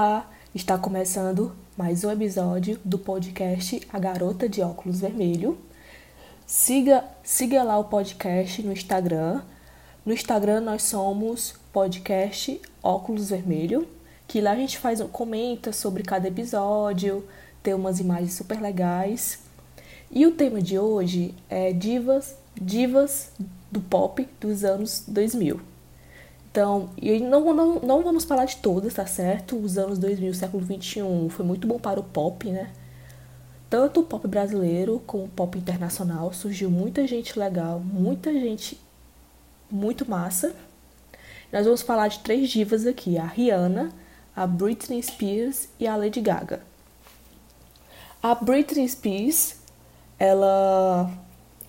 Olá, está começando mais um episódio do podcast A Garota de Óculos Vermelho. Siga, siga lá o podcast no Instagram. No Instagram nós somos podcast Óculos Vermelho, que lá a gente faz comenta sobre cada episódio, tem umas imagens super legais. E o tema de hoje é divas, divas do pop dos anos 2000. Então, e não, não, não vamos falar de todas, tá certo? Os anos 2000, século 21 foi muito bom para o pop, né? Tanto o pop brasileiro como o pop internacional surgiu muita gente legal, muita gente muito massa. Nós vamos falar de três divas aqui: a Rihanna, a Britney Spears e a Lady Gaga. A Britney Spears, ela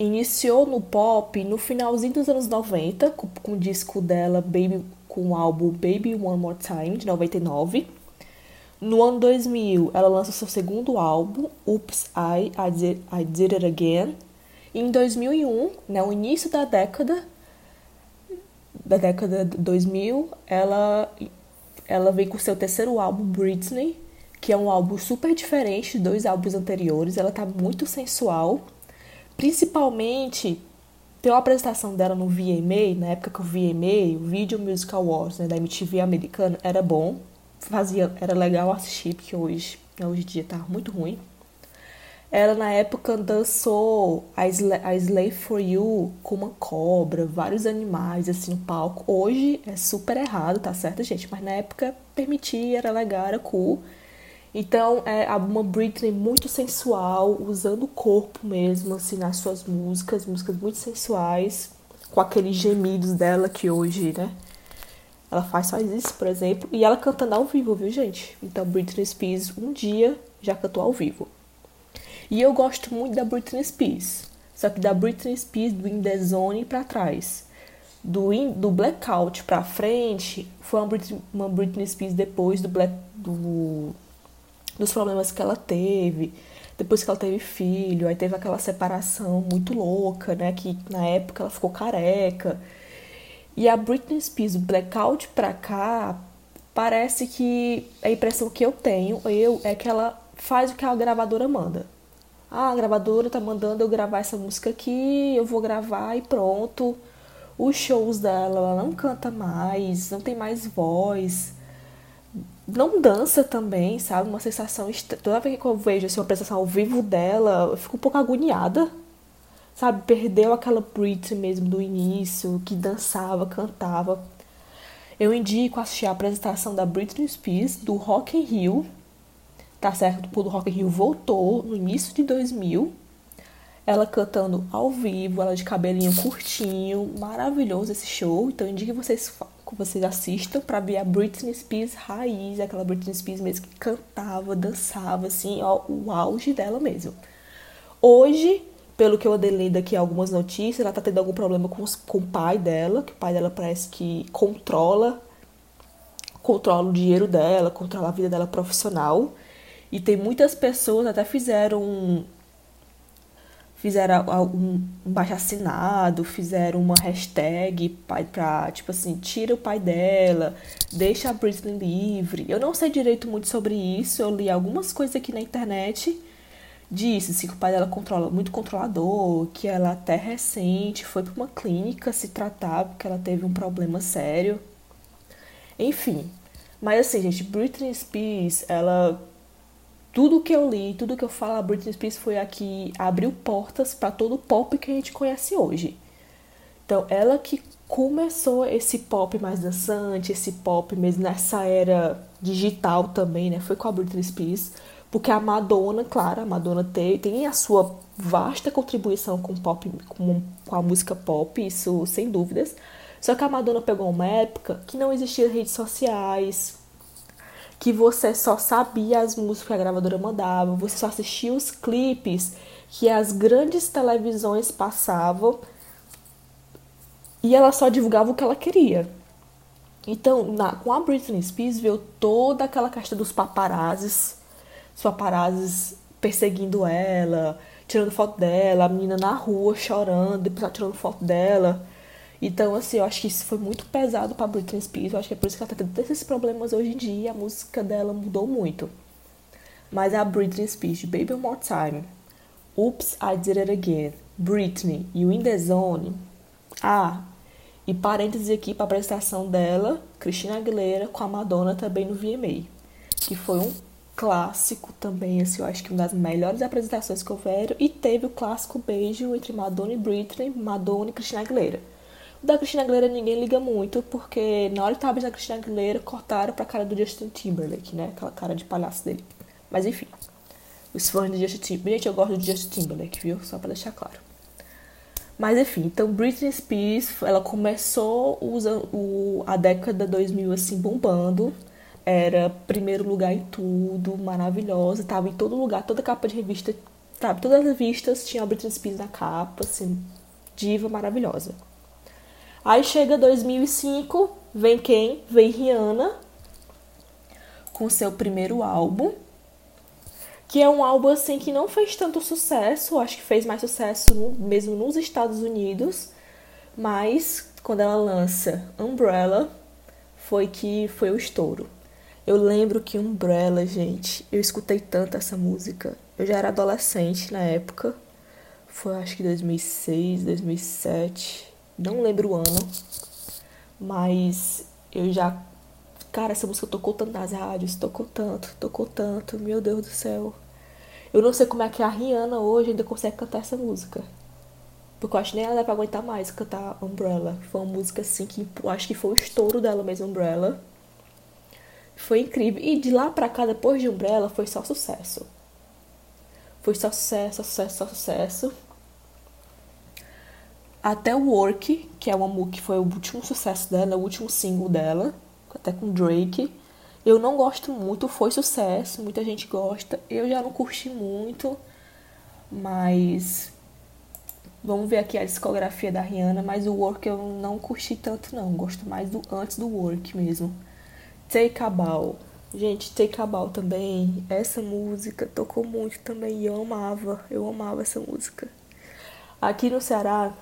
iniciou no pop no finalzinho dos anos 90, com, com o disco dela, Baby, com o álbum Baby One More Time, de 99. No ano 2000, ela lança seu segundo álbum, Oops, I, I, Did, I Did It Again. E em 2001, né, o início da década, da década de 2000, ela, ela vem com seu terceiro álbum, Britney, que é um álbum super diferente dos dois álbuns anteriores. Ela tá muito sensual, Principalmente, uma apresentação dela no VMA, na época que o VMA, o Video Music Awards, né, da MTV americana, era bom, fazia, era legal assistir, porque hoje, hoje em dia tá muito ruim. Ela, na época, dançou a, a Slave for You com uma cobra, vários animais, assim, no palco. Hoje é super errado, tá certo, gente? Mas na época permitia, era legal, era cool. Então, é uma Britney muito sensual, usando o corpo mesmo, assim, nas suas músicas, músicas muito sensuais, com aqueles gemidos dela que hoje, né? Ela faz faz isso, por exemplo, e ela cantando ao vivo, viu, gente? Então, Britney Spears um dia já cantou ao vivo. E eu gosto muito da Britney Spears, só que da Britney Spears do In The Zone pra trás. Do, in, do Blackout pra frente, foi uma Britney, uma Britney Spears depois do, black, do dos problemas que ela teve, depois que ela teve filho, aí teve aquela separação muito louca, né? Que na época ela ficou careca. E a Britney Spears, do blackout pra cá, parece que a impressão que eu tenho, eu, é que ela faz o que a gravadora manda. Ah, a gravadora tá mandando eu gravar essa música aqui, eu vou gravar e pronto. Os shows dela, ela não canta mais, não tem mais voz não dança também, sabe? Uma sensação. Toda vez que eu vejo assim, uma apresentação ao vivo dela, eu fico um pouco agoniada. Sabe? Perdeu aquela Britney mesmo do início, que dançava, cantava. Eu indico assistir a apresentação da Britney Spears do Rock in Rio. Tá certo? O Rock in Rio voltou no início de 2000. Ela cantando ao vivo, ela de cabelinho curtinho. Maravilhoso esse show. Então eu indico que vocês vocês assistam para ver a Britney Spears raiz, aquela Britney Spears mesmo que cantava, dançava, assim, ó, o auge dela mesmo. Hoje, pelo que eu andei lendo aqui algumas notícias, ela tá tendo algum problema com, com o pai dela, que o pai dela parece que controla controla o dinheiro dela, controla a vida dela profissional. E tem muitas pessoas até fizeram fizeram um, baixo assinado, fizeram uma hashtag pra, tipo assim, tira o pai dela, deixa a Britney livre. Eu não sei direito muito sobre isso, eu li algumas coisas aqui na internet. Disse assim, que o pai dela controla, muito controlador, que ela até recente foi para uma clínica se tratar porque ela teve um problema sério. Enfim. Mas assim, gente, Britney Spears, ela tudo que eu li, tudo que eu falo, a Britney Spears foi a que abriu portas para todo o pop que a gente conhece hoje. Então, ela que começou esse pop mais dançante, esse pop mesmo nessa era digital também, né? Foi com a Britney Spears, porque a Madonna, claro, a Madonna tem, tem a sua vasta contribuição com pop, com, com a música pop, isso sem dúvidas. Só que a Madonna pegou uma época que não existia redes sociais, que você só sabia as músicas que a gravadora mandava, você só assistia os clipes que as grandes televisões passavam e ela só divulgava o que ela queria. Então, na, com a Britney Spears veio toda aquela caixa dos paparazzis, os paparazzis perseguindo ela, tirando foto dela, a menina na rua chorando, depois tirando foto dela. Então, assim, eu acho que isso foi muito pesado pra Britney Spears. Eu acho que é por isso que ela tá tendo esses problemas hoje em dia a música dela mudou muito. Mas a Britney Spears, Baby One More Time, Oops, I Did It Again, Britney e o In The Zone. Ah, e parênteses aqui pra apresentação dela, Christina Aguilera com a Madonna também no VMA. Que foi um clássico também, assim, eu acho que uma das melhores apresentações que houveram. E teve o clássico beijo entre Madonna e Britney, Madonna e Christina Aguilera. Da Christina Aguilera ninguém liga muito, porque na hora que tava beijando a Christina Aguilera, cortaram pra cara do Justin Timberlake, né? Aquela cara de palhaço dele. Mas enfim, os fãs de Justin Timberlake. Gente, eu gosto de Justin Timberlake, viu? Só pra deixar claro. Mas enfim, então Britney Spears, ela começou usando o, a década 2000 assim bombando. Era primeiro lugar em tudo, maravilhosa, tava em todo lugar, toda capa de revista, sabe? Todas as revistas tinha a Britney Spears na capa, assim, diva maravilhosa. Aí chega 2005, vem quem? Vem Rihanna com seu primeiro álbum, que é um álbum assim que não fez tanto sucesso, acho que fez mais sucesso no, mesmo nos Estados Unidos, mas quando ela lança Umbrella, foi que foi o estouro. Eu lembro que Umbrella, gente, eu escutei tanto essa música. Eu já era adolescente na época. Foi acho que 2006, 2007 não lembro o ano, mas eu já. Cara, essa música tocou tanto nas rádios, tocou tanto, tocou tanto, meu Deus do céu. Eu não sei como é que a Rihanna hoje ainda consegue cantar essa música. Porque eu acho que nem ela deve aguentar mais cantar Umbrella. Foi uma música assim que eu acho que foi o estouro dela mesmo, Umbrella. Foi incrível. E de lá pra cá, depois de Umbrella, foi só sucesso. Foi só sucesso, sucesso, só sucesso até o Work, que é uma música que foi o último sucesso dela, o último single dela, até com Drake. Eu não gosto muito, foi sucesso, muita gente gosta. Eu já não curti muito, mas vamos ver aqui a discografia da Rihanna, mas o Work eu não curti tanto não, gosto mais do antes do Work mesmo. Take a Bow. Gente, Take a Bow também, essa música tocou muito também eu amava, eu amava essa música. Aqui no Ceará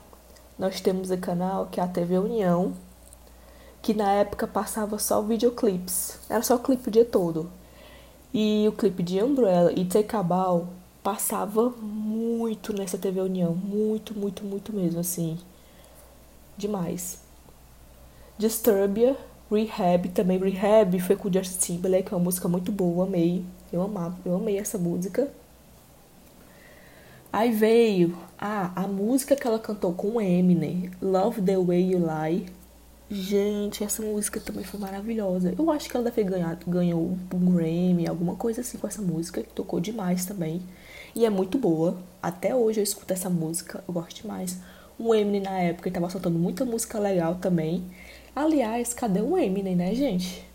nós temos o canal que é a TV União, que na época passava só videoclipes. Era só clipe o dia todo. E o clipe de Umbrella e Take a Bow passava muito nessa TV União. Muito, muito, muito mesmo, assim. Demais. Disturbia, Rehab, também Rehab foi com o Justin Timberlake, é uma música muito boa, amei. Eu amava, eu amei essa música. Aí veio ah, a música que ela cantou com Eminem, Love the Way You Lie. Gente, essa música também foi maravilhosa. Eu acho que ela deve ter ganhado, ganhou um Grammy, alguma coisa assim com essa música, que tocou demais também. E é muito boa. Até hoje eu escuto essa música, eu gosto demais. O Eminem na época ele tava soltando muita música legal também. Aliás, cadê o Eminem, né, gente?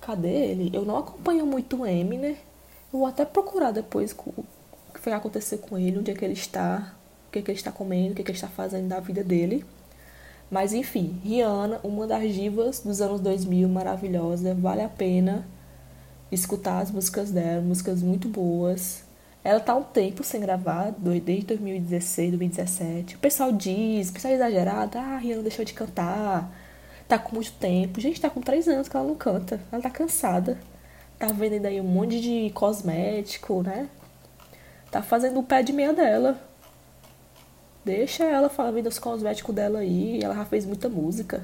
Cadê ele? Eu não acompanho muito o Eminem. Eu vou até procurar depois foi acontecer com ele, onde é que ele está, o que, é que ele está comendo, o que, é que ele está fazendo da vida dele. Mas enfim, Rihanna, uma das divas dos anos 2000, maravilhosa, vale a pena escutar as músicas dela, músicas muito boas. Ela tá um tempo sem gravar, desde 2016, 2017. O pessoal diz, o pessoal é exagerado, ah, a Rihanna deixou de cantar, tá com muito tempo. Gente, tá com três anos que ela não canta, ela tá cansada. Tá vendendo aí um monte de cosmético, né? Tá fazendo o pé de meia dela. Deixa ela falar vida dos cosméticos dela aí. Ela já fez muita música.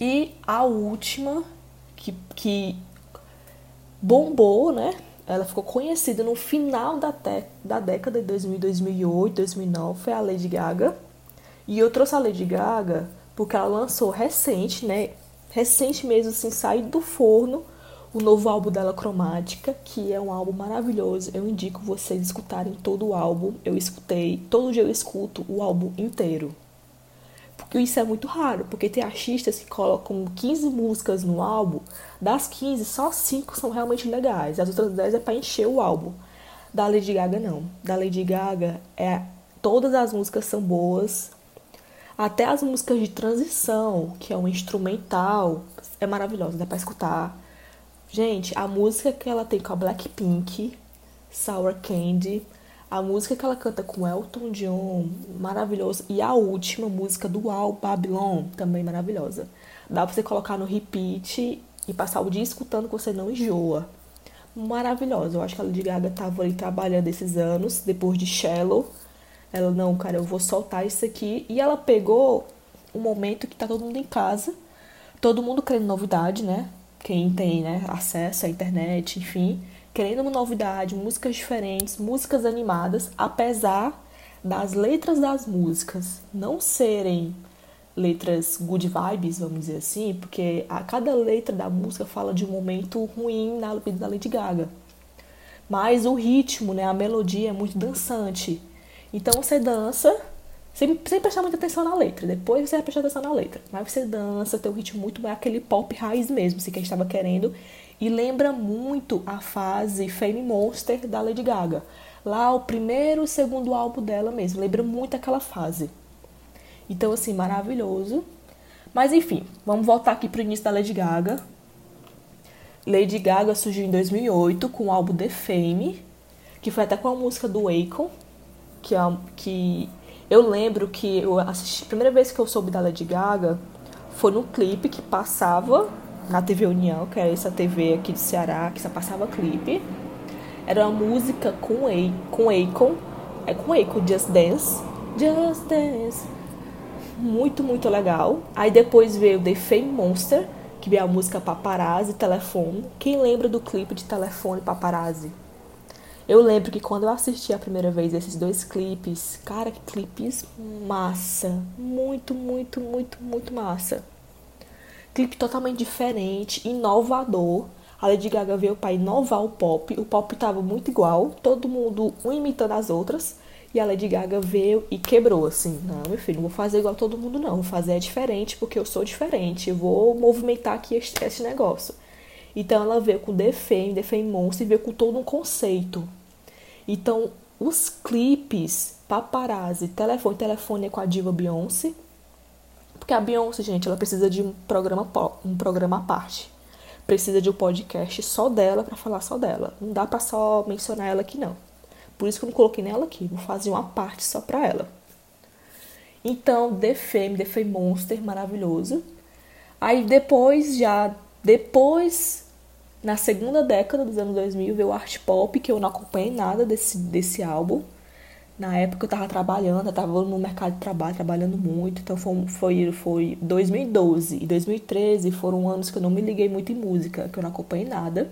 E a última, que, que bombou, né? Ela ficou conhecida no final da, da década de 2000, 2008, 2009, foi a Lady Gaga. E eu trouxe a Lady Gaga porque ela lançou recente, né? Recente mesmo, assim, saiu do forno o novo álbum dela, Cromática, que é um álbum maravilhoso. Eu indico vocês escutarem todo o álbum. Eu escutei, todo dia eu escuto o álbum inteiro. Porque isso é muito raro, porque tem artistas que colocam 15 músicas no álbum, das 15, só 5 são realmente legais, as outras 10 é para encher o álbum. Da Lady Gaga não. Da Lady Gaga é todas as músicas são boas. Até as músicas de transição, que é um instrumental, é maravilhosa, dá para escutar Gente, a música que ela tem com a Blackpink, Sour Candy, A música que ela canta com Elton John, maravilhoso. E a última música do Al Babylon, também maravilhosa. Dá pra você colocar no repeat e passar o dia escutando que você não enjoa. Maravilhosa. Eu acho que a Lady Gaga tava ali trabalhando esses anos, depois de Shallow. Ela, não, cara, eu vou soltar isso aqui. E ela pegou um momento que tá todo mundo em casa, todo mundo querendo novidade, né? Quem tem né, acesso à internet, enfim querendo uma novidade, músicas diferentes, músicas animadas, apesar das letras das músicas não serem letras good vibes, vamos dizer assim, porque a cada letra da música fala de um momento ruim na vida da Lady Gaga. Mas o ritmo, né, a melodia é muito dançante. Então você dança sem, sem prestar muita atenção na letra. Depois você vai prestar atenção na letra. Mas você dança, tem um ritmo muito é aquele pop raiz mesmo, que a gente estava querendo. E lembra muito a fase Fame Monster da Lady Gaga. Lá o primeiro e segundo álbum dela mesmo. Lembra muito aquela fase. Então, assim, maravilhoso. Mas enfim, vamos voltar aqui pro início da Lady Gaga. Lady Gaga surgiu em 2008 com o álbum The Fame, que foi até com a música do Akon, que, é, que eu lembro que eu assisti, a primeira vez que eu soube da Lady Gaga foi no clipe que passava na TV União, que é essa TV aqui de Ceará, que só passava clipe. Era uma música com, com Akon, é com Akon, Just Dance. Just Dance. Muito, muito legal. Aí depois veio The Fame Monster, que veio a música Paparazzi, Telefone. Quem lembra do clipe de Telefone Paparazzi? Eu lembro que quando eu assisti a primeira vez esses dois clipes, cara, que clipes massa. Muito, muito, muito, muito massa clipe totalmente diferente, inovador. A Lady Gaga veio para inovar o pop. O pop estava muito igual, todo mundo um imitando as outras. E a Lady Gaga veio e quebrou, assim. Não, meu filho, não vou fazer igual todo mundo, não. Vou fazer diferente porque eu sou diferente. Vou movimentar aqui este negócio. Então ela veio com The Fame, The Fame Monster e veio com todo um conceito. Então, os clipes, paparazzi, telefone, telefone é com a diva Beyoncé. Porque a Beyoncé, gente, ela precisa de um programa, um programa à parte. Precisa de um podcast só dela para falar só dela. Não dá para só mencionar ela aqui, não. Por isso que eu não coloquei nela aqui. Vou fazer uma parte só pra ela. Então, The Fame, The Fame Monster, maravilhoso. Aí depois, já depois, na segunda década dos anos 2000, veio o Art Pop, que eu não acompanhei nada desse, desse álbum. Na época eu tava trabalhando, eu tava no mercado de trabalho, trabalhando muito. Então foi, foi, foi 2012 e 2013 foram anos que eu não me liguei muito em música, que eu não acompanhei nada.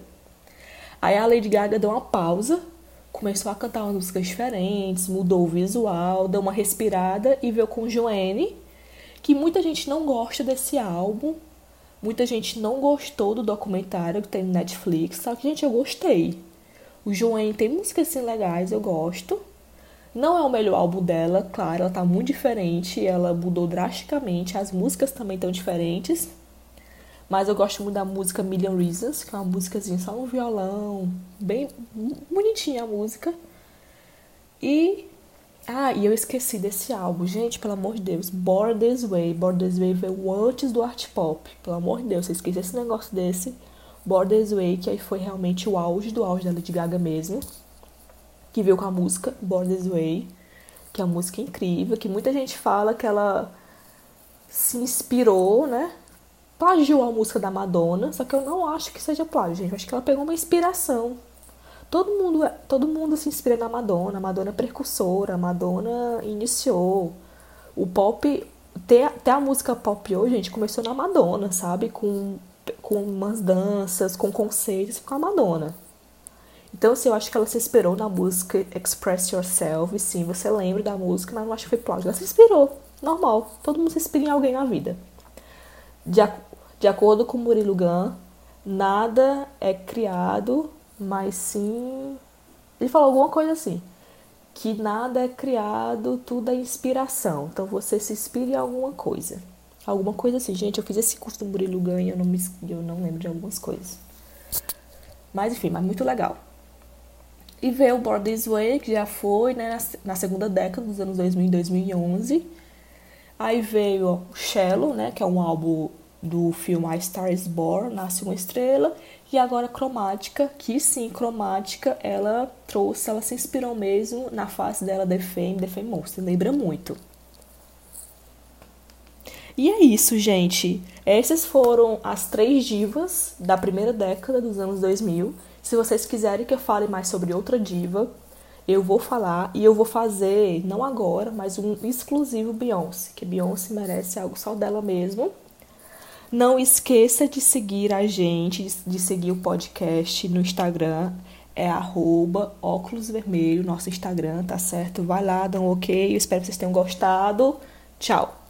Aí a Lady Gaga deu uma pausa, começou a cantar umas músicas diferentes, mudou o visual, deu uma respirada e veio com Joanne, que muita gente não gosta desse álbum. Muita gente não gostou do documentário que tem no Netflix, só que, gente, eu gostei. O Joanne tem músicas assim legais, eu gosto. Não é o melhor álbum dela, claro, ela tá muito diferente, ela mudou drasticamente, as músicas também estão diferentes. Mas eu gosto muito da música Million Reasons, que é uma músicazinha só no violão, bem bonitinha a música. E ah, e eu esqueci desse álbum, gente, pelo amor de Deus, Born This Way. Born This Way veio antes do art pop. Pelo amor de Deus, você esqueceu esse negócio desse. Born This Way, que aí foi realmente o auge do auge da Lady Gaga mesmo que veio com a música Born This Way, que é uma música incrível, que muita gente fala que ela se inspirou, né? Plagiou a música da Madonna, só que eu não acho que seja plágio, gente. Eu acho que ela pegou uma inspiração. Todo mundo, todo mundo se inspira na Madonna, Madonna é precursora, Madonna iniciou. O pop, ter, ter a música pop hoje, gente, começou na Madonna, sabe? Com, com umas danças, com conceitos, com a Madonna. Então, assim, eu acho que ela se inspirou na música Express Yourself. Sim, você lembra da música, mas não acho que foi plágio. Ela se inspirou. Normal. Todo mundo se inspira em alguém na vida. De, de acordo com Murilo Gun, nada é criado, mas sim. Ele falou alguma coisa assim. Que nada é criado, tudo é inspiração. Então você se inspira em alguma coisa. Alguma coisa assim. Gente, eu fiz esse curso do Murilo e eu não, me, eu não lembro de algumas coisas. Mas enfim, mas muito legal. E veio o Born This Way, que já foi né, na segunda década dos anos 2000 e 2011. Aí veio o Shallow, né, que é um álbum do filme A Star Is Born, Nasce Uma Estrela. E agora cromática, que sim, cromática, ela trouxe, ela se inspirou mesmo na face dela The Fame, The Fame Monster, lembra muito. E é isso, gente. Essas foram as três divas da primeira década dos anos 2000. Se vocês quiserem que eu fale mais sobre outra diva, eu vou falar e eu vou fazer, não agora, mas um exclusivo Beyoncé, que Beyoncé merece algo só dela mesmo. Não esqueça de seguir a gente, de seguir o podcast no Instagram, é arroba óculos vermelho, nosso Instagram, tá certo? Vai lá, dá um ok, eu espero que vocês tenham gostado. Tchau!